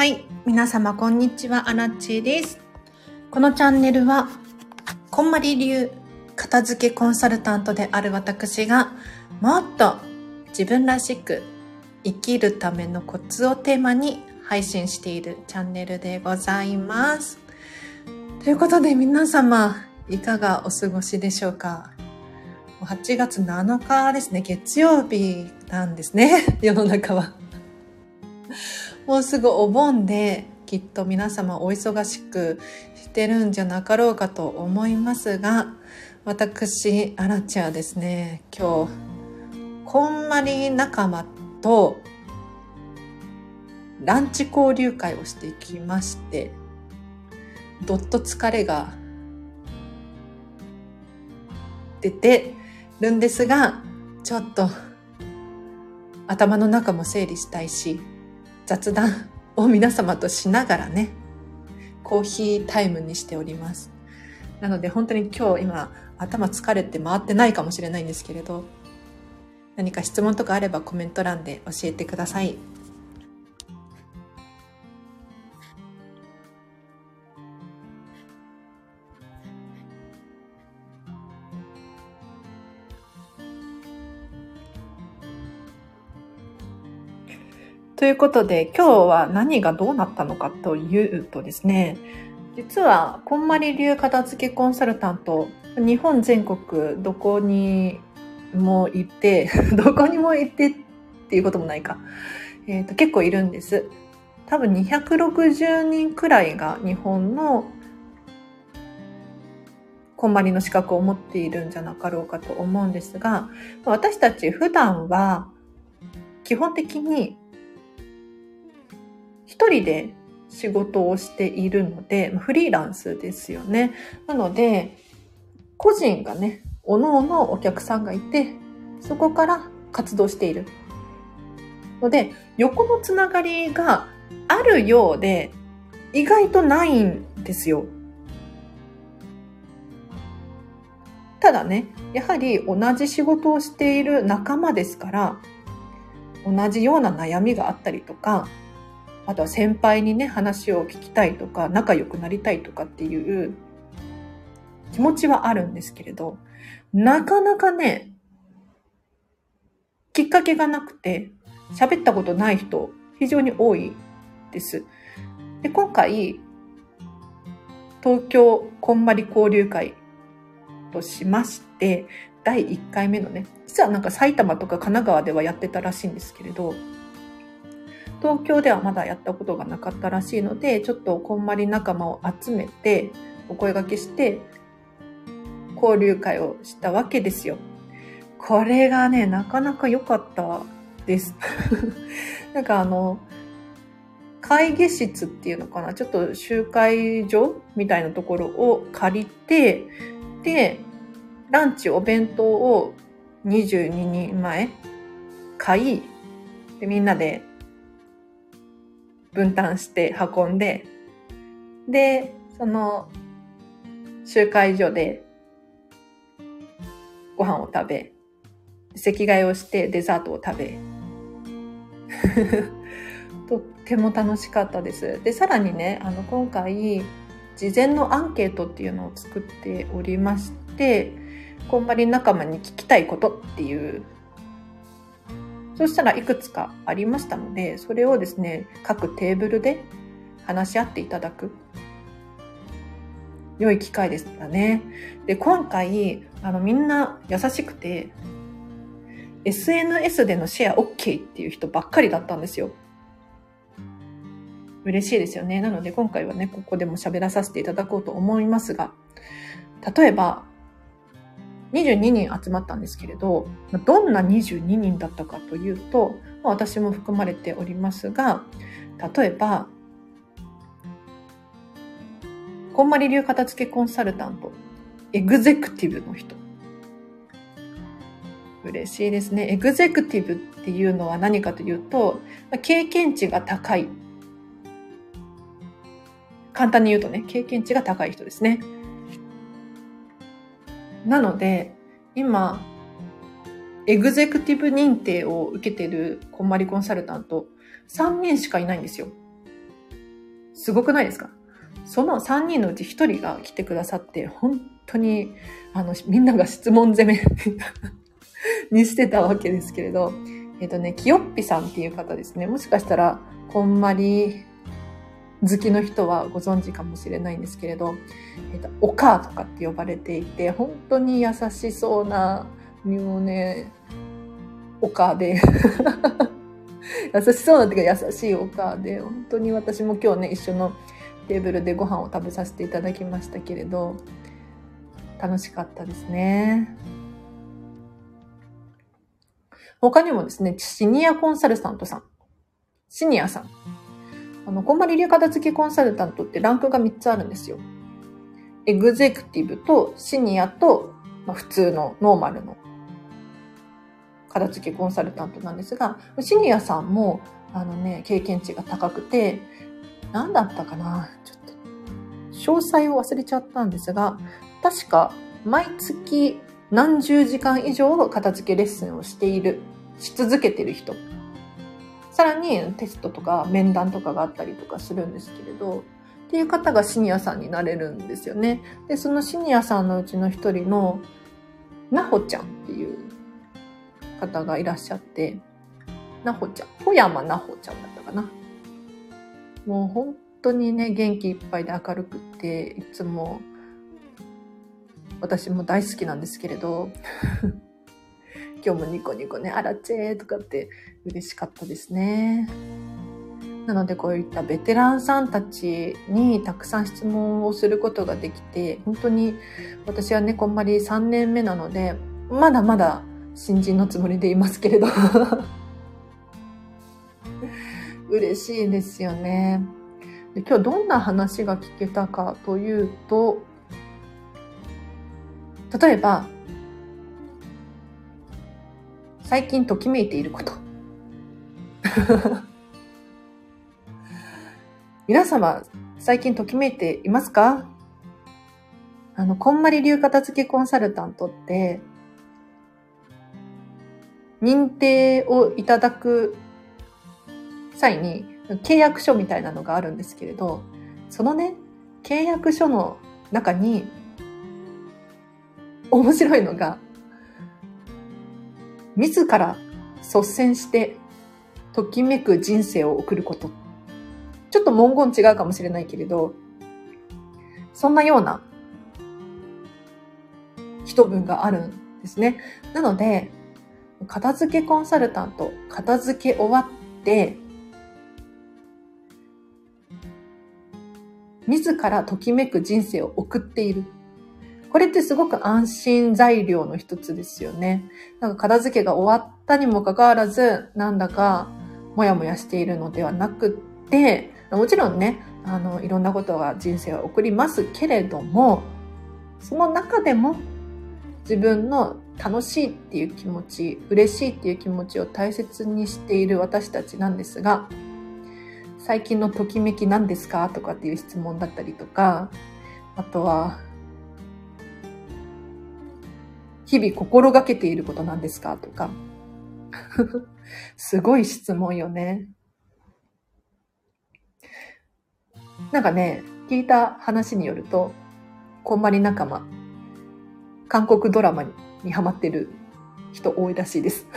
はい。皆様、こんにちは。アラチェです。このチャンネルは、こんまり流片付けコンサルタントである私が、もっと自分らしく生きるためのコツをテーマに配信しているチャンネルでございます。ということで、皆様、いかがお過ごしでしょうか？8月7日ですね、月曜日なんですね、世の中は。もうすぐお盆できっと皆様お忙しくしてるんじゃなかろうかと思いますが私アラチはですね。今日こんまり仲間とランチ交流会をしてきましてどっと疲れが出てるんですがちょっと頭の中も整理したいし雑談を皆様としながらね、コーヒータイムにしております。なので本当に今日今頭疲れて回ってないかもしれないんですけれど、何か質問とかあればコメント欄で教えてください。ということで、今日は何がどうなったのかというとですね、実は、こんまり流片付けコンサルタント、日本全国どこにも行って、どこにも行ってっていうこともないか。えっ、と、結構いるんです。多分260人くらいが日本のこんまりの資格を持っているんじゃなかろうかと思うんですが、私たち普段は基本的に一人で仕事をしているので、フリーランスですよね。なので、個人がね、おのおのお客さんがいて、そこから活動している。ので、横のつながりがあるようで、意外とないんですよ。ただね、やはり同じ仕事をしている仲間ですから、同じような悩みがあったりとか、あとは先輩にね、話を聞きたいとか、仲良くなりたいとかっていう気持ちはあるんですけれど、なかなかね、きっかけがなくて、喋ったことない人、非常に多いです。で、今回、東京こんまり交流会としまして、第1回目のね、実はなんか埼玉とか神奈川ではやってたらしいんですけれど、東京ではまだやったことがなかったらしいので、ちょっとこんまり仲間を集めて、お声掛けして、交流会をしたわけですよ。これがね、なかなか良かったです。なんかあの、会議室っていうのかな？ちょっと集会所みたいなところを借りて、で、ランチお弁当を22人前買い、でみんなで分担して運んで、で、その集会所でご飯を食べ、席替えをしてデザートを食べ、とっても楽しかったです。で、さらにね、あの、今回、事前のアンケートっていうのを作っておりまして、こんまり仲間に聞きたいことっていうそしたらいくつかありましたので、それをですね、各テーブルで話し合っていただく。良い機会でしたね。で、今回、あの、みんな優しくて、SNS でのシェア OK っていう人ばっかりだったんですよ。嬉しいですよね。なので今回はね、ここでも喋らさせていただこうと思いますが、例えば、22人集まったんですけれど、どんな22人だったかというと、私も含まれておりますが、例えば、こんまり流片付けコンサルタント、エグゼクティブの人。嬉しいですね。エグゼクティブっていうのは何かというと、経験値が高い。簡単に言うとね、経験値が高い人ですね。なので、今、エグゼクティブ認定を受けてるこんまりコンサルタント、3人しかいないんですよ。すごくないですか？その3人のうち1人が来てくださって、本当に、あの、みんなが質問攻め にしてたわけですけれど、えっ、ー、とね、きよっぴさんっていう方ですね。もしかしたら、こんまり好きの人はご存知かもしれないんですけれど、えっ、と、お母とかって呼ばれていて、本当に優しそうな、もうね、お母で 優しそうなっていうか優しいお母で、本当に私も今日ね、一緒のテーブルでご飯を食べさせていただきましたけれど、楽しかったですね。他にもですね、シニアコンサルタントさん。シニアさん。あの、こんまり流片付けコンサルタントってランクが3つあるんですよ。エグゼクティブとシニアと、まあ、普通のノーマルの片付けコンサルタントなんですが、シニアさんも、あのね、経験値が高くて、何だったかなちょっと、詳細を忘れちゃったんですが、確か、毎月何十時間以上片付けレッスンをしている、し続けてる人。さらにテストとか面談とかがあったりとかするんですけれど、っていう方がシニアさんになれるんですよね。で、そのシニアさんのうちの一人の、なほちゃんっていう方がいらっしゃって、なほちゃん、富山なほちゃんだったかな。もう本当にね、元気いっぱいで明るくって、いつも私も大好きなんですけれど、今日もニコニコね、あらちぇーとかって嬉しかったですね。なのでこういったベテランさんたちにたくさん質問をすることができて、本当に私はね、こんまり3年目なので、まだまだ新人のつもりでいますけれど 嬉しいですよねで。今日どんな話が聞けたかというと、例えば、最近ときめいていること。皆様、最近ときめいていますか？あの、こんまり流片付けコンサルタントって、認定をいただく際に契約書みたいなのがあるんですけれど、そのね、契約書の中に面白いのが、自ら率先してときめく人生を送ること。ちょっと文言違うかもしれないけれど、そんなような一文があるんですね。なので、片付けコンサルタント、片付け終わって、自らときめく人生を送っている。これってすごく安心材料の一つですよね。なんか片付けが終わったにもかかわらず、なんだかもやもやしているのではなくって、もちろんね、あの、いろんなことが人生は送りますけれども、その中でも自分の楽しいっていう気持ち、嬉しいっていう気持ちを大切にしている私たちなんですが、最近のときめき何ですかとかっていう質問だったりとか、あとは、日々心がけていることなんですかとか。すごい質問よね。なんかね、聞いた話によると、こんまり仲間、韓国ドラマににハマってる人多いらしいです。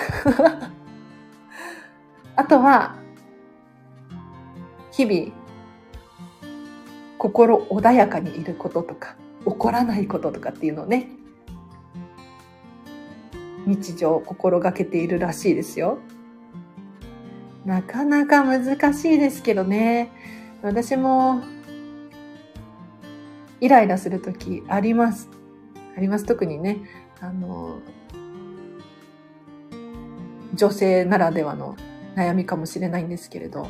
あとは、日々、心穏やかにいることとか、怒らないこととかっていうのをね、日常心がけているらしいですよ。なかなか難しいですけどね。私も、イライラするときあります。あります。特にね、あの、女性ならではの悩みかもしれないんですけれど、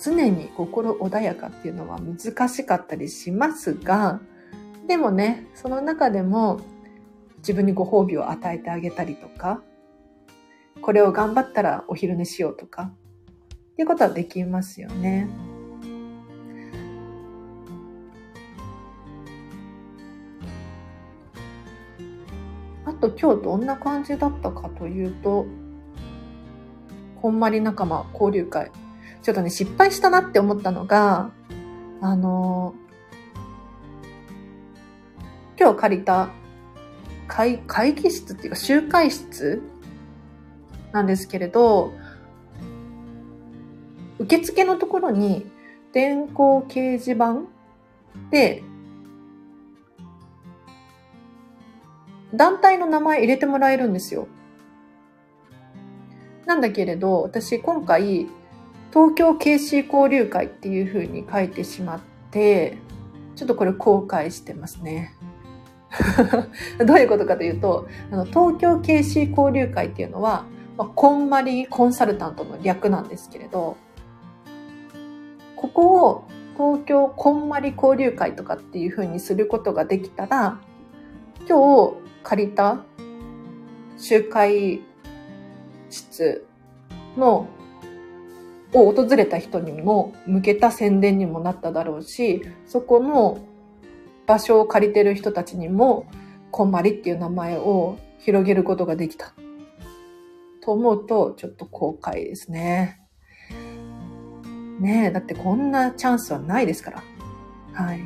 常に心穏やかっていうのは難しかったりしますが、でもね、その中でも自分にご褒美を与えてあげたりとか、これを頑張ったらお昼寝しようとか、っていうことはできますよね。あと今日どんな感じだったかというと、こんまり仲間交流会。ちょっとね、失敗したなって思ったのが、あの、今日借りた会会議室っていうか集会室なんですけれど、受付のところに電光掲示板で、団体の名前入れてもらえるんですよ。なんだけれど、私今回、東京 KC 交流会っていう風に書いてしまって、ちょっとこれ後悔してますね。どういうことかというと、あの東京 KC 交流会っていうのは、まあ、こんまりコンサルタントの略なんですけれど、ここを東京こんまり交流会とかっていう風にすることができたら、今日借りた集会室のを訪れた人にも向けた宣伝にもなっただろうし、そこの場所を借りてる人たちにも、こんまりっていう名前を広げることができた。と思うと、ちょっと後悔ですね。ねえ、だってこんなチャンスはないですから。はい。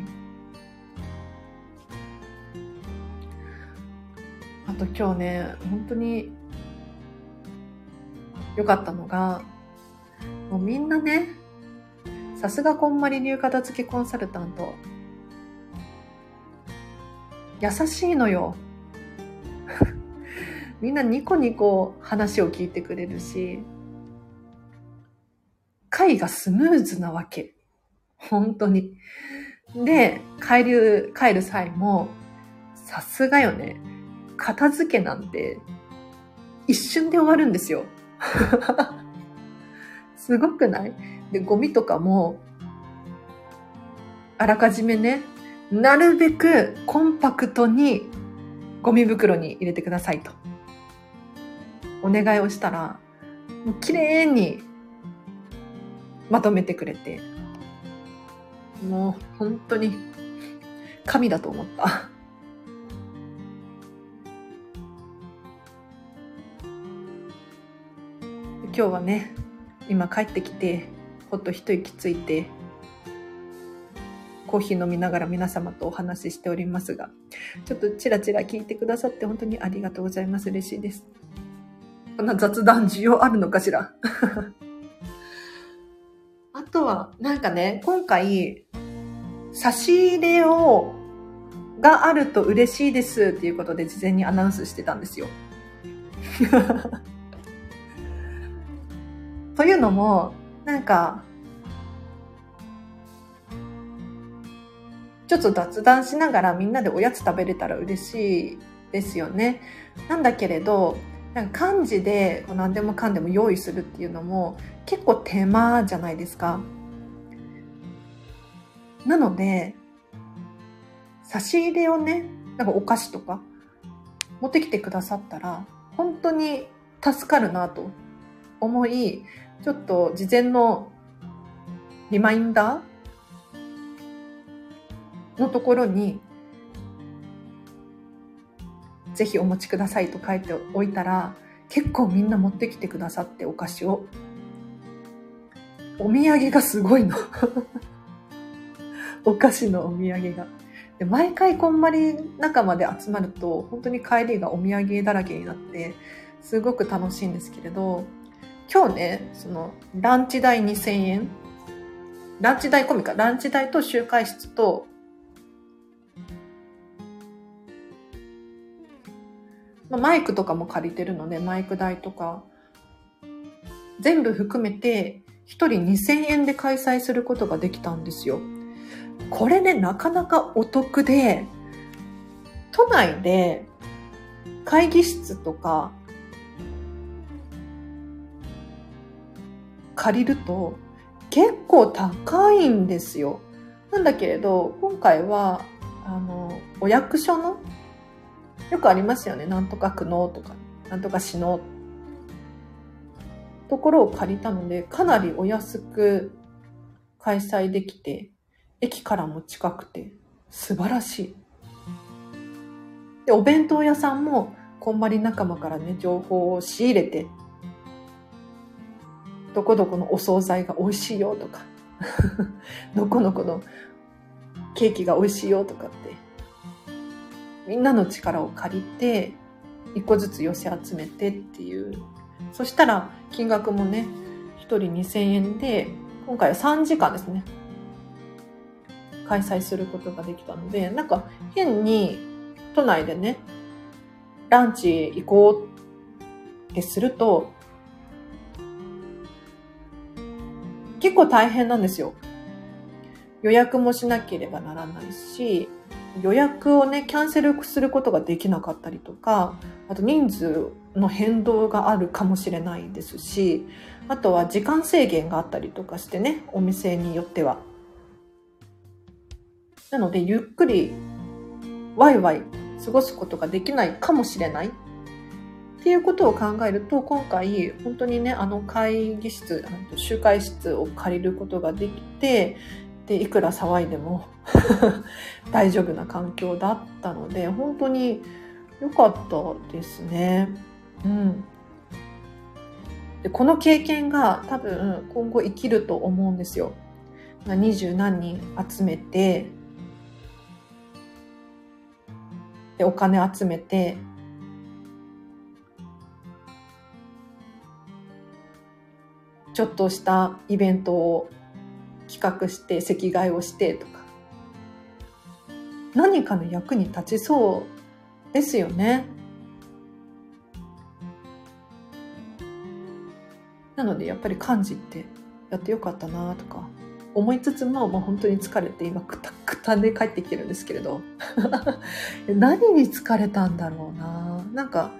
あと今日ね、本当に良かったのが、もうみんなね、さすがこんまり流片付けコンサルタント。優しいのよ。みんなニコニコ話を聞いてくれるし、会がスムーズなわけ。本当に。で、帰る、帰る際も、さすがよね。片付けなんて、一瞬で終わるんですよ。すごくない？で、ゴミとかも、あらかじめね、なるべくコンパクトにゴミ袋に入れてくださいと。お願いをしたら、もう綺麗にまとめてくれて、もう本当に神だと思った。今日はね、今帰ってきて、ほっと一息ついて、コーヒー飲みながら皆様とお話ししておりますが、ちょっとチラチラ聞いてくださって本当にありがとうございます。嬉しいです。こんな雑談需要あるのかしら？あとは、なんかね、今回、差し入れを、があると嬉しいですっていうことで事前にアナウンスしてたんですよ。というのも、なんか、ちょっと雑談しながらみんなでおやつ食べれたら嬉しいですよね。なんだけれど、なんか漢字で何でもかんでも用意するっていうのも結構手間じゃないですか。なので、差し入れをね、なんかお菓子とか持ってきてくださったら本当に助かるなと思い、ちょっと事前のリマインダーのところに、ぜひお持ちくださいと書いておいたら、結構みんな持ってきてくださってお菓子を。お土産がすごいの。お菓子のお土産が。で毎回こんまり仲間で集まると、本当に帰りがお土産だらけになって、すごく楽しいんですけれど、今日ね、その、ランチ代2000円。ランチ代込みか。ランチ代と集会室と、まあ、マイクとかも借りてるので、マイク代とか、全部含めて、1人2000円で開催することができたんですよ。これね、なかなかお得で、都内で会議室とか借りると結構高いんですよ。なんだけれど、今回は、あの、お役所の、よくありますよね。なんとか区のとか、なんとか市の、ところを借りたので、かなりお安く開催できて、駅からも近くて、素晴らしい。で、お弁当屋さんも、こんまり仲間からね、情報を仕入れてどこどこのお惣菜が美味しいよとか、どこのこのケーキが美味しいよとかって、みんなの力を借りて、一個ずつ寄せ集めてっていう。そしたら金額もね、一人2000円で、今回は3時間ですね。開催することができたので、なんか変に都内でね、ランチ行こうってすると、結構大変なんですよ。予約もしなければならないし、予約をね、キャンセルすることができなかったりとか、あと人数の変動があるかもしれないですし、あとは時間制限があったりとかしてね、お店によっては。なので、ゆっくりワイワイ過ごすことができないかもしれないっていうことを考えると、今回、本当にね、あの会議室、集会室を借りることができて、で、いくら騒いでも 大丈夫な環境だったので、本当に良かったですね。うん。でこの経験が多分今後生きると思うんですよ。二十何人集めて、で、お金集めて、ちょっとしたイベントを企画して席替えをしてとか。何かの役に立ちそうですよね。なのでやっぱり漢字ってやってよかったなとか。思いつつも、まあ、本当に疲れて今くたくたで帰ってきてるんですけれど。何に疲れたんだろうな。なんか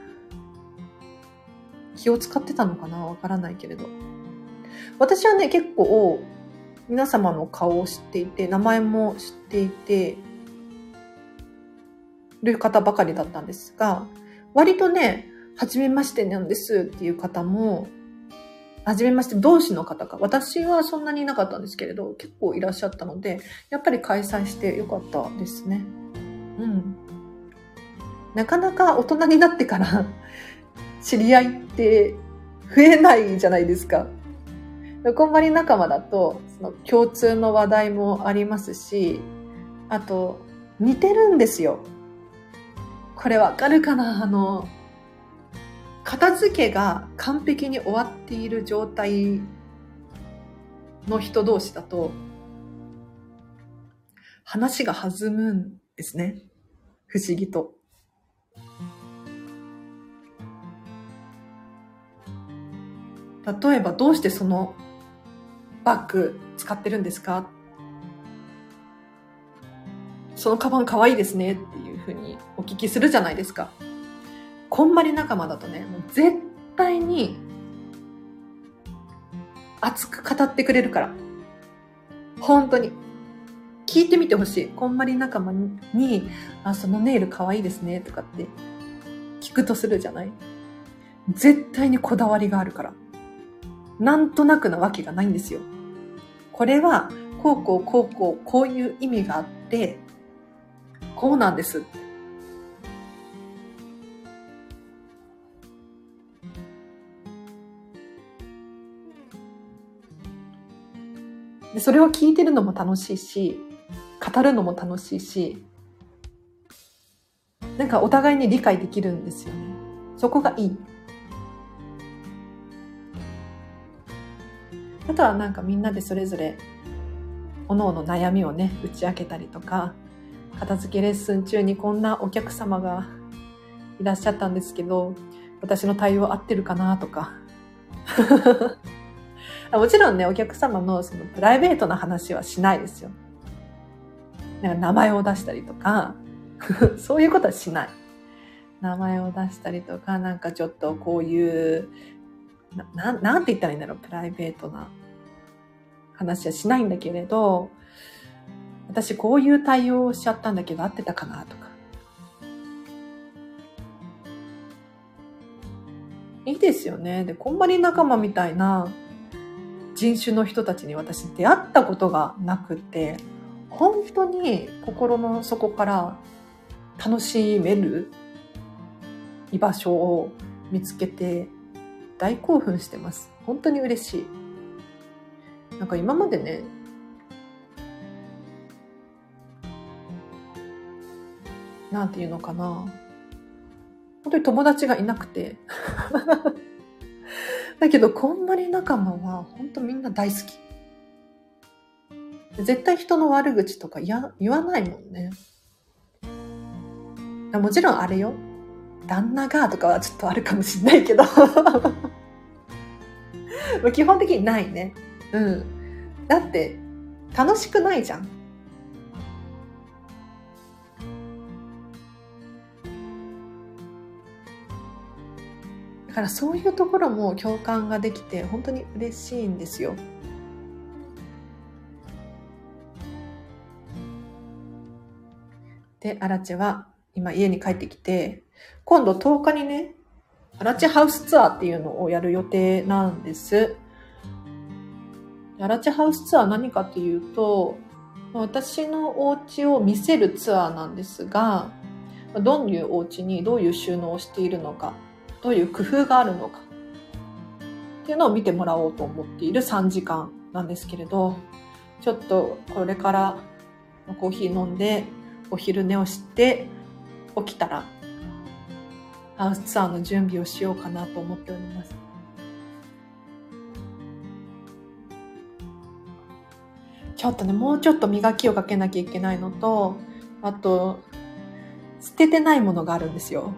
気を使ってたのかな？わからないけれど。私はね結構皆様の顔を知っていて名前も知っていてる方ばかりだったんですが割とね初めましてなんですっていう方もはじめまして、同士の方か。私はそんなにいなかったんですけれど、結構いらっしゃったので、やっぱり開催してよかったですね。うん。なかなか大人になってから知り合いって増えないじゃないですか。こんまり仲間だと、の共通の話題もありますし、あと、似てるんですよ。これわかるかな？あの、片付けが完璧に終わっている状態の人同士だと、話が弾むんですね。不思議と。例えば、どうしてそのバッグ使ってるんですか？そのカバン可愛いですねっていうふうにお聞きするじゃないですか。こんまり仲間だとね、もう絶対に熱く語ってくれるから。本当に。聞いてみてほしい。こんまり仲間に、あ、そのネイル可愛いですね、とかって聞くとするじゃない？絶対にこだわりがあるから。なんとなくなわけがないんですよ。これは、こうこうこうこう、こういう意味があって、こうなんです。でそれを聞いてるのも楽しいし、語るのも楽しいし、なんかお互いに理解できるんですよね。そこがいい。あとはなんかみんなでそれぞれ、おのおの悩みをね、打ち明けたりとか、片付けレッスン中にこんなお客様がいらっしゃったんですけど、私の対応合ってるかなとか。もちろんね、お客様のそのプライベートな話はしないですよ。なんか名前を出したりとか、そういうことはしない。名前を出したりとか、なんかちょっとこういう、な、なんて言ったらいいんだろう、プライベートな話はしないんだけれど、私こういう対応をしちゃったんだけど合ってたかなとか。いいですよね。で、こんまり仲間みたいな人種の人たちに私出会ったことがなくて、本当に心の底から楽しめる居場所を見つけて大興奮してます。本当に嬉しい。なんか今までね、なんていうのかな。本当に友達がいなくて。だけど、こんまり仲間は本当みんな大好き。絶対人の悪口とか言わないもんね。もちろんあれよ。旦那がとかはちょっとあるかもしんないけど 基本的にないね。うん。だって、楽しくないじゃん。だからそういうところも共感ができて本当に嬉しいんですよ。で、アラチェは今家に帰ってきて、今度10日にね、アラチェハウスツアーっていうのをやる予定なんです。アラチハウスツアー何かっていうと、私のお家を見せるツアーなんですが、どういうお家にどういう収納をしているのか、どういう工夫があるのか、っていうのを見てもらおうと思っている3時間なんですけれど、ちょっとこれからコーヒー飲んで、お昼寝をして起きたらハウスツアーの準備をしようかなと思っております。ちょっとね、もうちょっと磨きをかけなきゃいけないのと、あと、捨ててないものがあるんですよ。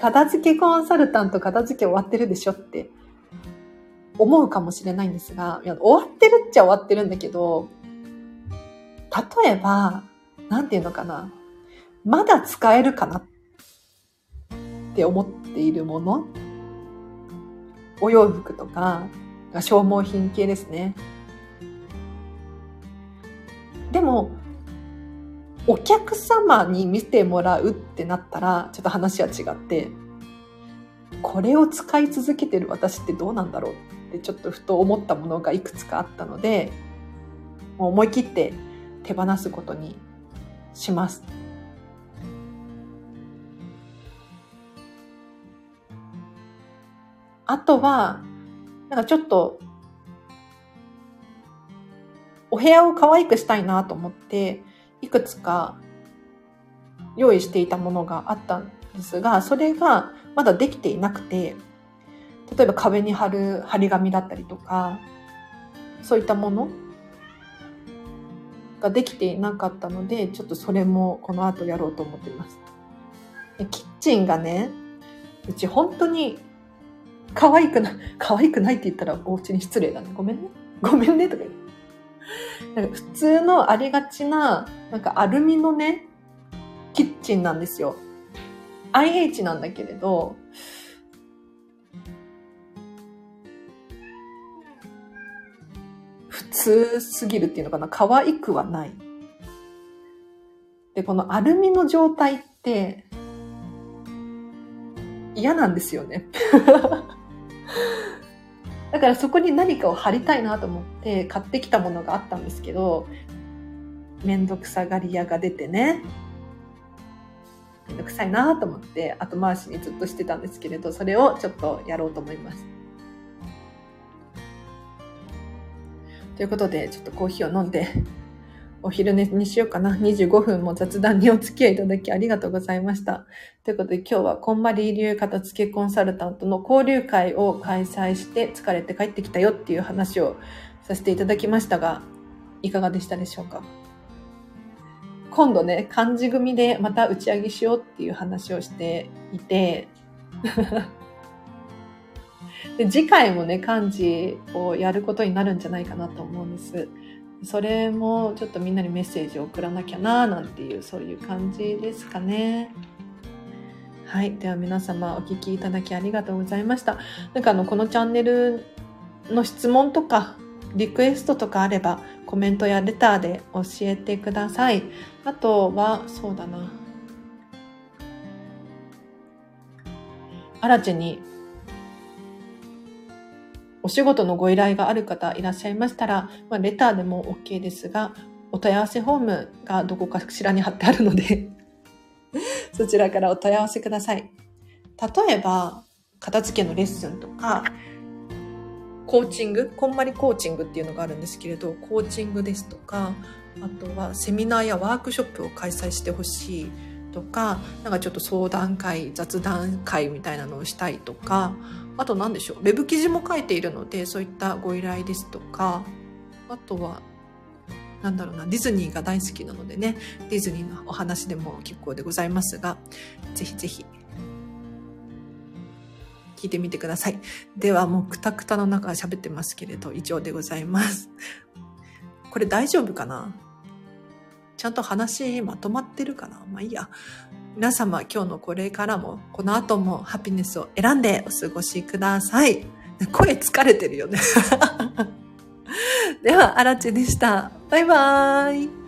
片付けコンサルタント片付け終わってるでしょって思うかもしれないんですが、いや終わってるっちゃ終わってるんだけど、例えば、なんていうのかな。まだ使えるかなって思っているものお洋服とか、消耗品系ですね。でも、お客様に見てもらうってなったら、ちょっと話は違って、これを使い続けてる私ってどうなんだろうってちょっとふと思ったものがいくつかあったので、もう思い切って手放すことにします。あとは、なんかちょっと、お部屋を可愛くしたいなと思って、いくつか用意していたものがあったんですが、それがまだできていなくて、例えば壁に貼る張り紙だったりとか、そういったものができていなかったので、ちょっとそれもこの後やろうと思っています。キッチンがね、うち本当に可愛くない、可愛くないって言ったらお家に失礼だね。ごめんね。ごめんねとか言って。なんか普通のありがちな、なんかアルミのね、キッチンなんですよ。IH なんだけれど、普通すぎるっていうのかな。可愛くはない。で、このアルミの状態って、嫌なんですよね。だからそこに何かを貼りたいなと思って買ってきたものがあったんですけど、めんどくさがり屋が出てね、めんどくさいなと思って後回しにずっとしてたんですけれど、それをちょっとやろうと思います。ということで、ちょっとコーヒーを飲んで、お昼寝にしようかな。25分も雑談にお付き合いいただきありがとうございました。ということで今日はこんまり流片付けコンサルタントの交流会を開催して疲れて帰ってきたよっていう話をさせていただきましたが、いかがでしたでしょうか？今度ね、漢字組でまた打ち上げしようっていう話をしていて、で次回もね、漢字をやることになるんじゃないかなと思うんです。それもちょっとみんなにメッセージを送らなきゃななんていうそういう感じですかね。はい。では皆様お聞きいただきありがとうございました。なんかあの、このチャンネルの質問とか、リクエストとかあれば、コメントやレターで教えてください。あとは、そうだな。アラチェにお仕事のご依頼がある方いらっしゃいましたら、まあ、レターでも OK ですが、お問い合わせフォームがどこかしらに貼ってあるので そちらからお問い合わせください。例えば、片付けのレッスンとか、コーチング、こんまりコーチングっていうのがあるんですけれど、コーチングですとか、あとはセミナーやワークショップを開催してほしいとか、なんかちょっと相談会、雑談会みたいなのをしたいとか、あと何でしょう、ウェブ記事も書いているので、そういったご依頼ですとか、あとは、なんだろうな、ディズニーが大好きなのでね、ディズニーのお話でも結構でございますが、ぜひぜひ聞いてみてください。ではもうくたくたの中喋ってますけれど、以上でございます。これ大丈夫かな？ちゃんと話まとまってるかな？まあいいや。皆様今日のこれからも、この後もハピネスを選んでお過ごしください。声疲れてるよね では、あらちでした。バイバーイ。